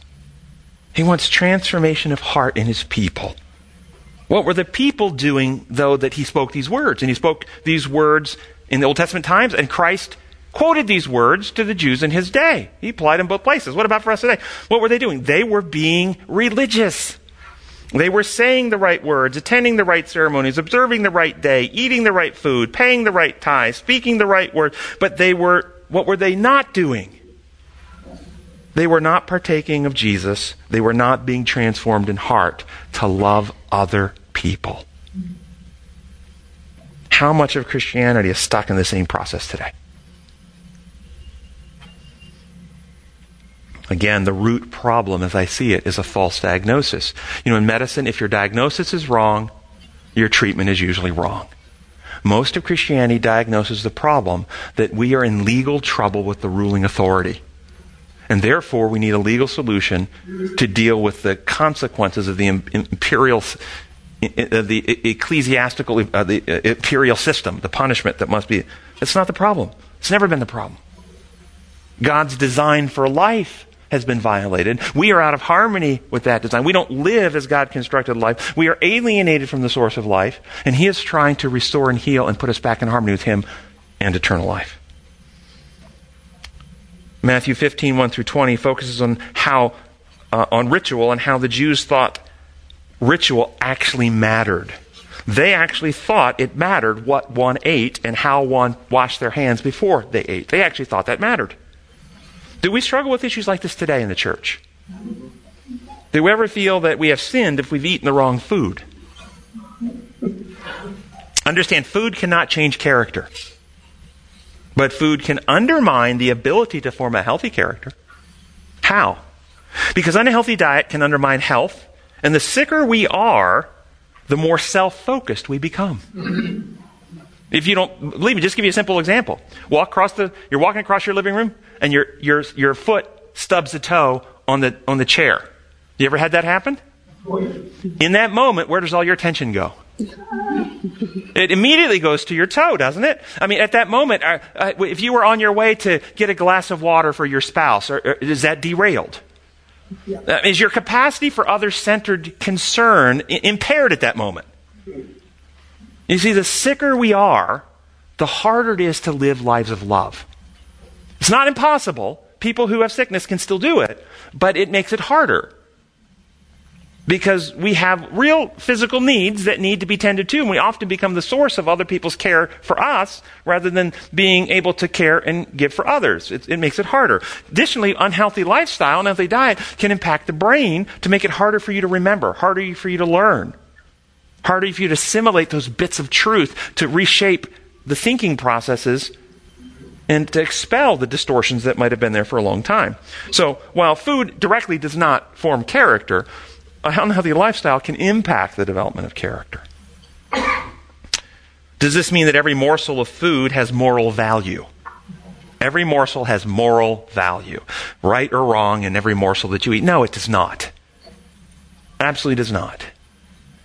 He wants transformation of heart in his people. What were the people doing, though, that he spoke these words? And he spoke these words in the Old Testament times, and Christ quoted these words to the Jews in his day. He applied them both places. What about for us today? What were they doing? They were being religious. They were saying the right words, attending the right ceremonies, observing the right day, eating the right food, paying the right tithe, speaking the right word. But they were, what were they not doing? They were not partaking of Jesus. They were not being transformed in heart to love other people. How much of Christianity is stuck in the same process today? Again, the root problem, as I see it, is a false diagnosis. You know, in medicine, if your diagnosis is wrong, your treatment is usually wrong. Most of Christianity diagnoses the problem that we are in legal trouble with the ruling authority. And therefore, we need a legal solution to deal with the consequences of the imperial, the ecclesiastical, uh, the uh, imperial system, the punishment that must be. It's not the problem. It's never been the problem. God's design for life has been violated. We are out of harmony with that design. We don't live as God constructed life. We are alienated from the source of life, and He is trying to restore and heal and put us back in harmony with Him and eternal life. Matthew 15, 1 through 20 focuses on how, uh, on ritual and how the Jews thought ritual actually mattered. They actually thought it mattered what one ate and how one washed their hands before they ate. They actually thought that mattered. Do we struggle with issues like this today in the church? Do we ever feel that we have sinned if we've eaten the wrong food? Understand, food cannot change character. But food can undermine the ability to form a healthy character. How? Because unhealthy diet can undermine health, and the sicker we are, the more self focused we become. If you don't believe me, just give you a simple example. Walk across the, you're walking across your living room and your, your, your foot stubs a toe on the, on the chair. You ever had that happen? In that moment, where does all your attention go? It immediately goes to your toe, doesn't it? I mean, at that moment, uh, uh, if you were on your way to get a glass of water for your spouse, or, or is that derailed? Yeah. Uh, is your capacity for other centered concern I- impaired at that moment? You see, the sicker we are, the harder it is to live lives of love. It's not impossible. People who have sickness can still do it, but it makes it harder. Because we have real physical needs that need to be tended to, and we often become the source of other people's care for us rather than being able to care and give for others. It, it makes it harder. Additionally, unhealthy lifestyle, unhealthy diet can impact the brain to make it harder for you to remember, harder for you to learn harder for you to assimilate those bits of truth, to reshape the thinking processes, and to expel the distortions that might have been there for a long time. So, while food directly does not form character, a unhealthy lifestyle can impact the development of character. Does this mean that every morsel of food has moral value? Every morsel has moral value, right or wrong in every morsel that you eat. No, it does not. Absolutely does not.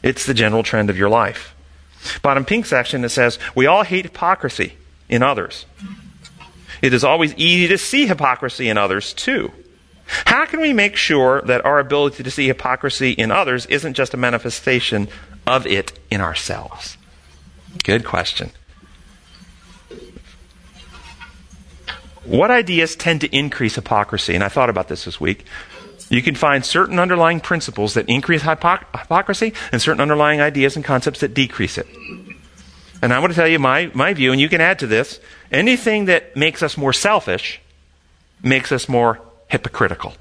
It's the general trend of your life. Bottom pink section that says, We all hate hypocrisy in others. It is always easy to see hypocrisy in others, too. How can we make sure that our ability to see hypocrisy in others isn't just a manifestation of it in ourselves? Good question. What ideas tend to increase hypocrisy? And I thought about this this week you can find certain underlying principles that increase hypoc- hypocrisy and certain underlying ideas and concepts that decrease it. And I want to tell you my, my view, and you can add to this anything that makes us more selfish makes us more hypocritical.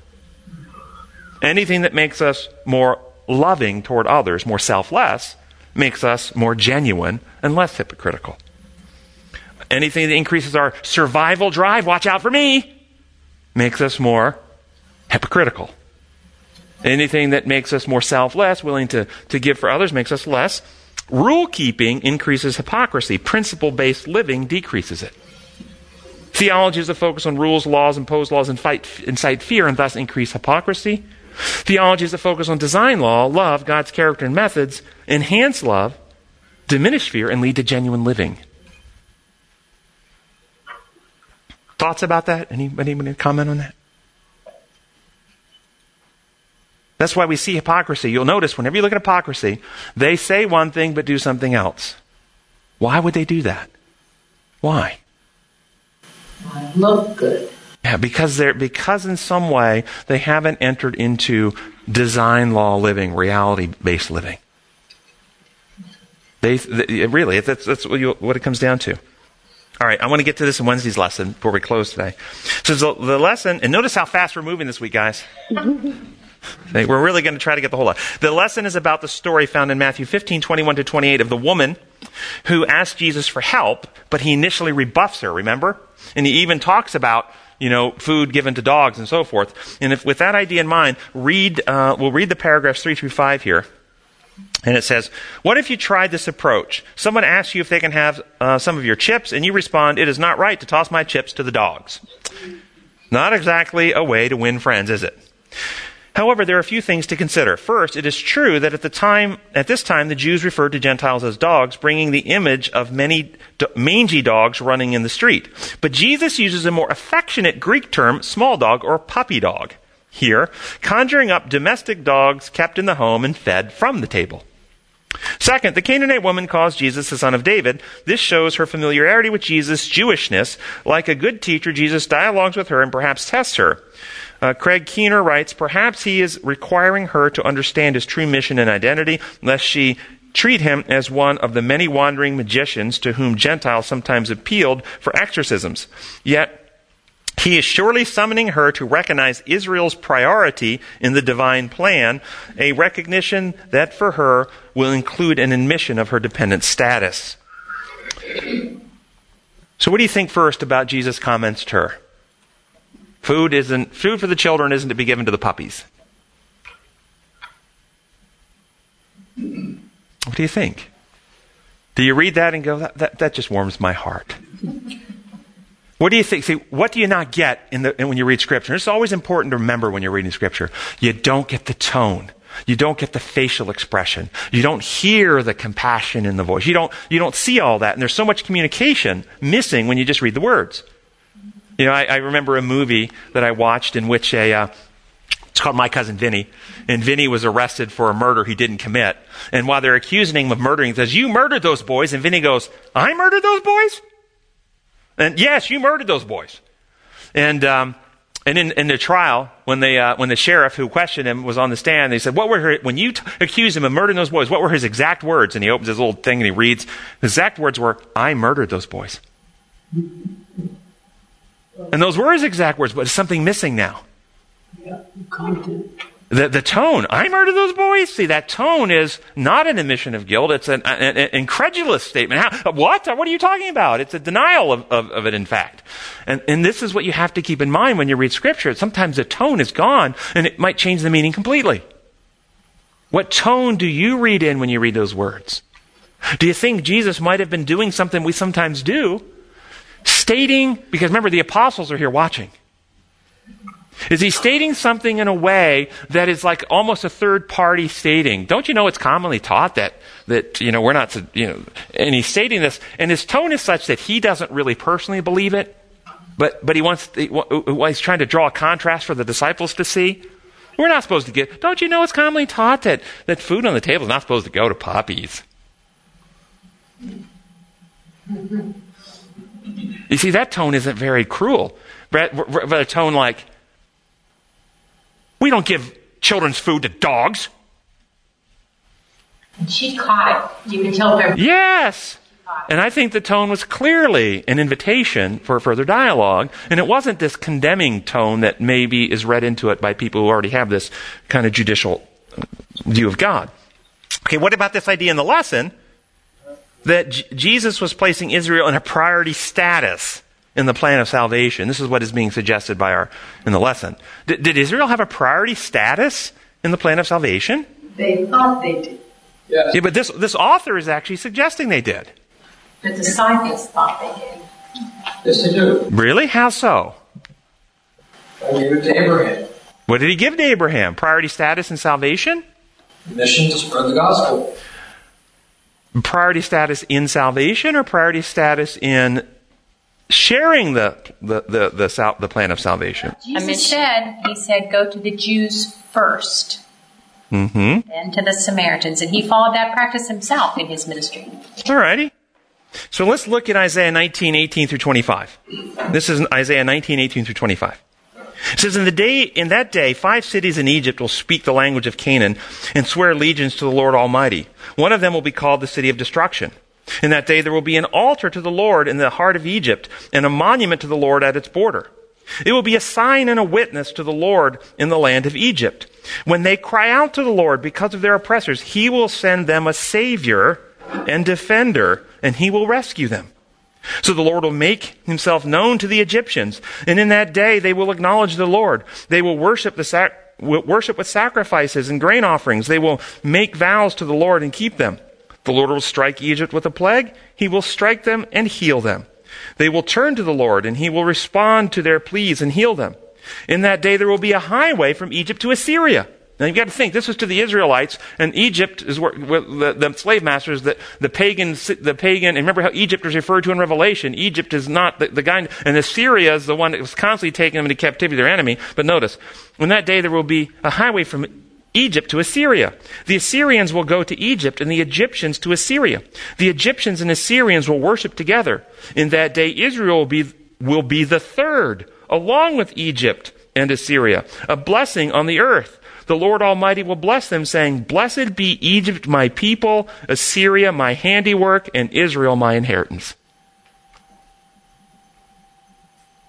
Anything that makes us more loving toward others, more selfless, makes us more genuine and less hypocritical. Anything that increases our survival drive, watch out for me, makes us more hypocritical. Anything that makes us more selfless, willing to, to give for others, makes us less. Rule keeping increases hypocrisy. Principle based living decreases it. Theology is a focus on rules, laws, impose laws, and fight, incite fear and thus increase hypocrisy. Theologies that focus on design law, love, God's character and methods, enhance love, diminish fear, and lead to genuine living. Thoughts about that? Anybody, anybody comment on that? That's why we see hypocrisy. You'll notice whenever you look at hypocrisy, they say one thing but do something else. Why would they do that? Why? Look good. Yeah, because they're because in some way they haven't entered into design law living, reality based living. They, they really that's that's what, you, what it comes down to. All right, I want to get to this in Wednesday's lesson before we close today. So the, the lesson, and notice how fast we're moving this week, guys. We're really going to try to get the whole lot. The lesson is about the story found in Matthew 15, 21 to 28 of the woman who asked Jesus for help, but he initially rebuffs her, remember? And he even talks about, you know, food given to dogs and so forth. And if, with that idea in mind, read, uh, we'll read the paragraphs 3 through 5 here. And it says, What if you tried this approach? Someone asks you if they can have uh, some of your chips, and you respond, It is not right to toss my chips to the dogs. Not exactly a way to win friends, is it? However, there are a few things to consider. First, it is true that at the time, at this time, the Jews referred to Gentiles as dogs, bringing the image of many mangy dogs running in the street. But Jesus uses a more affectionate Greek term, small dog or puppy dog, here, conjuring up domestic dogs kept in the home and fed from the table. Second, the Canaanite woman calls Jesus the son of David. This shows her familiarity with Jesus' Jewishness. Like a good teacher, Jesus dialogues with her and perhaps tests her. Uh, Craig Keener writes, perhaps he is requiring her to understand his true mission and identity, lest she treat him as one of the many wandering magicians to whom Gentiles sometimes appealed for exorcisms. Yet, he is surely summoning her to recognize Israel's priority in the divine plan, a recognition that for her will include an admission of her dependent status. So, what do you think first about Jesus' comments to her? Food isn't food for the children isn't to be given to the puppies. What do you think? Do you read that and go, that, that, that just warms my heart? What do you think? See, what do you not get in the, when you read Scripture? It's always important to remember when you're reading Scripture. You don't get the tone. You don't get the facial expression. You don't hear the compassion in the voice. You don't, you don't see all that. And there's so much communication missing when you just read the words. You know, I, I remember a movie that I watched in which a, uh, it's called My Cousin Vinny. And Vinny was arrested for a murder he didn't commit. And while they're accusing him of murdering, he says, You murdered those boys. And Vinny goes, I murdered those boys? And yes, you murdered those boys. And, um, and in, in the trial, when, they, uh, when the sheriff who questioned him was on the stand, they said, What were her, when you t- accused him of murdering those boys, what were his exact words? And he opens his little thing and he reads, His exact words were, I murdered those boys. And those were his exact words, but something missing now. Yeah. The, the tone, I murdered those boys? See, that tone is not an admission of guilt. It's an, an, an incredulous statement. How, what? What are you talking about? It's a denial of, of, of, it, in fact. And, and this is what you have to keep in mind when you read Scripture. Sometimes the tone is gone, and it might change the meaning completely. What tone do you read in when you read those words? Do you think Jesus might have been doing something we sometimes do? Stating, because remember, the apostles are here watching. Is he stating something in a way that is like almost a third party stating? Don't you know it's commonly taught that, that, you know, we're not, to, you know, and he's stating this, and his tone is such that he doesn't really personally believe it, but, but he wants, uh, uh, he's trying to draw a contrast for the disciples to see. We're not supposed to get, don't you know it's commonly taught that, that food on the table is not supposed to go to puppies? You see, that tone isn't very cruel. But a tone like, we don't give children's food to dogs. And she caught it. You can tell her. Yes. And I think the tone was clearly an invitation for further dialogue. And it wasn't this condemning tone that maybe is read into it by people who already have this kind of judicial view of God. Okay, what about this idea in the lesson that J- Jesus was placing Israel in a priority status in the plan of salvation. This is what is being suggested by our in the lesson. D- did Israel have a priority status in the plan of salvation? They thought they did. Yes. Yeah, but this this author is actually suggesting they did. The disciples thought they did. Yes, they do. Really? How so? I gave it to Abraham. What did he give to Abraham? Priority status in salvation? Mission to spread the gospel. Priority status in salvation or priority status in sharing the, the, the, the, the, plan of salvation. Jesus I mean, said, he said, go to the Jews first. Mm-hmm. and to the Samaritans. And he followed that practice himself in his ministry. Alrighty. So let's look at Isaiah 19, 18 through 25. This is Isaiah 19, 18 through 25. It says, in the day, in that day, five cities in Egypt will speak the language of Canaan and swear allegiance to the Lord Almighty. One of them will be called the city of destruction. In that day, there will be an altar to the Lord in the heart of Egypt and a monument to the Lord at its border. It will be a sign and a witness to the Lord in the land of Egypt. When they cry out to the Lord because of their oppressors, He will send them a savior and defender, and He will rescue them. So the Lord will make himself known to the Egyptians, and in that day they will acknowledge the Lord. They will worship the sac- worship with sacrifices and grain offerings. They will make vows to the Lord and keep them. The Lord will strike Egypt with a plague. He will strike them and heal them. They will turn to the Lord, and he will respond to their pleas and heal them. In that day there will be a highway from Egypt to Assyria. Now you've got to think, this was to the Israelites, and Egypt is where, where the, the, slave masters, the, the pagan, the pagan, remember how Egypt is referred to in Revelation. Egypt is not the, the guy, and Assyria is the one that was constantly taking them into captivity, their enemy. But notice, in that day there will be a highway from Egypt to Assyria. The Assyrians will go to Egypt and the Egyptians to Assyria. The Egyptians and Assyrians will worship together. In that day, Israel will be, will be the third, along with Egypt and Assyria, a blessing on the earth. The Lord Almighty will bless them, saying, Blessed be Egypt, my people, Assyria, my handiwork, and Israel, my inheritance.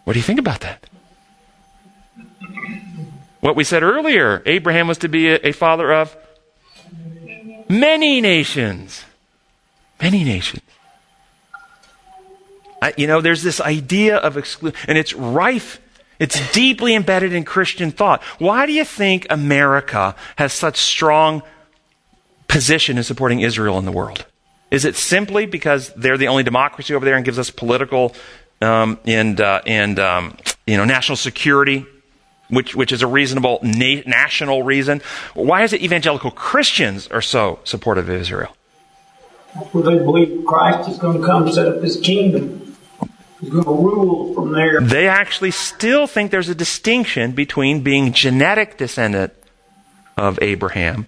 What do you think about that? What we said earlier Abraham was to be a, a father of many nations. Many nations. I, you know, there's this idea of exclusion, and it's rife. It's deeply embedded in Christian thought. Why do you think America has such strong position in supporting Israel in the world? Is it simply because they're the only democracy over there and gives us political um, and uh, and um, you know national security which, which is a reasonable na- national reason. Why is it evangelical Christians are so supportive of Israel? Well, they believe Christ is going to come set up his kingdom. Going to rule from there. They actually still think there's a distinction between being genetic descendant of Abraham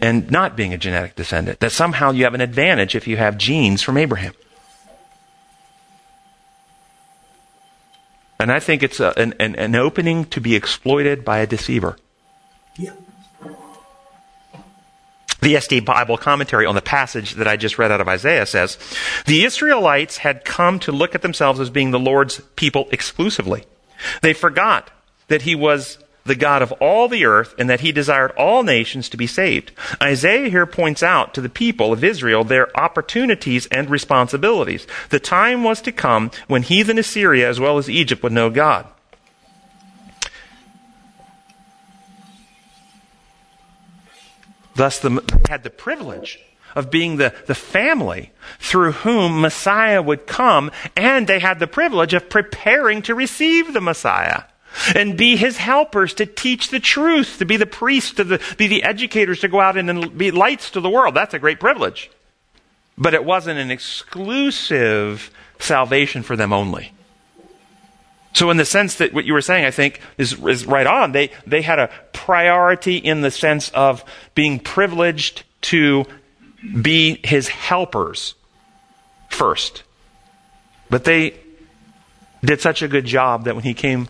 and not being a genetic descendant. That somehow you have an advantage if you have genes from Abraham. And I think it's a, an, an, an opening to be exploited by a deceiver. Yeah. The SD Bible commentary on the passage that I just read out of Isaiah says The Israelites had come to look at themselves as being the Lord's people exclusively. They forgot that He was the God of all the earth, and that he desired all nations to be saved. Isaiah here points out to the people of Israel their opportunities and responsibilities. The time was to come when heathen Assyria as well as Egypt would know God. Thus, the, had the privilege of being the, the family through whom Messiah would come, and they had the privilege of preparing to receive the Messiah and be his helpers to teach the truth, to be the priests, to the, be the educators, to go out and be lights to the world. That's a great privilege. But it wasn't an exclusive salvation for them only. So, in the sense that what you were saying, I think, is, is right on. They, they had a priority in the sense of being privileged to be his helpers first. But they did such a good job that when he came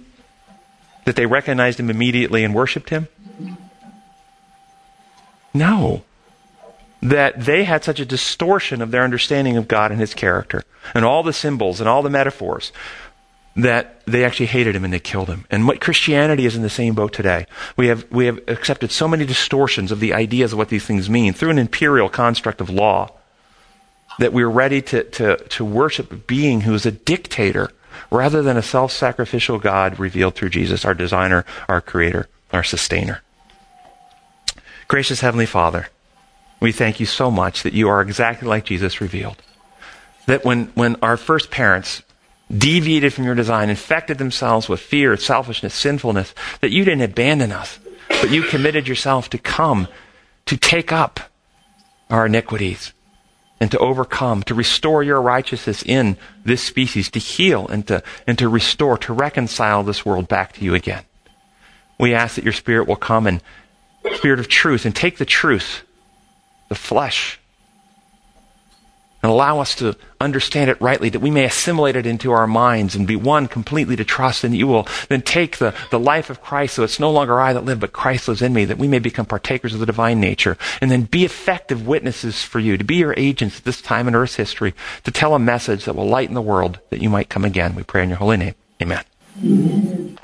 that they recognized him immediately and worshiped him? No. That they had such a distortion of their understanding of God and his character, and all the symbols and all the metaphors, that they actually hated him and they killed him. And what Christianity is in the same boat today. We have, we have accepted so many distortions of the ideas of what these things mean through an imperial construct of law that we're ready to, to, to worship a being who is a dictator rather than a self sacrificial God revealed through Jesus, our designer, our creator, our sustainer. Gracious Heavenly Father, we thank you so much that you are exactly like Jesus revealed. That when, when our first parents deviated from your design, infected themselves with fear, selfishness, sinfulness, that you didn't abandon us, but you committed yourself to come to take up our iniquities and to overcome, to restore your righteousness in this species, to heal and to, and to restore, to reconcile this world back to you again. We ask that your Spirit will come and Spirit of truth, and take the truth, the flesh, and allow us to understand it rightly, that we may assimilate it into our minds and be one completely to trust in you will then take the, the life of Christ so it's no longer I that live, but Christ lives in me, that we may become partakers of the divine nature, and then be effective witnesses for you, to be your agents at this time in earth's history, to tell a message that will lighten the world that you might come again. We pray in your holy name. Amen.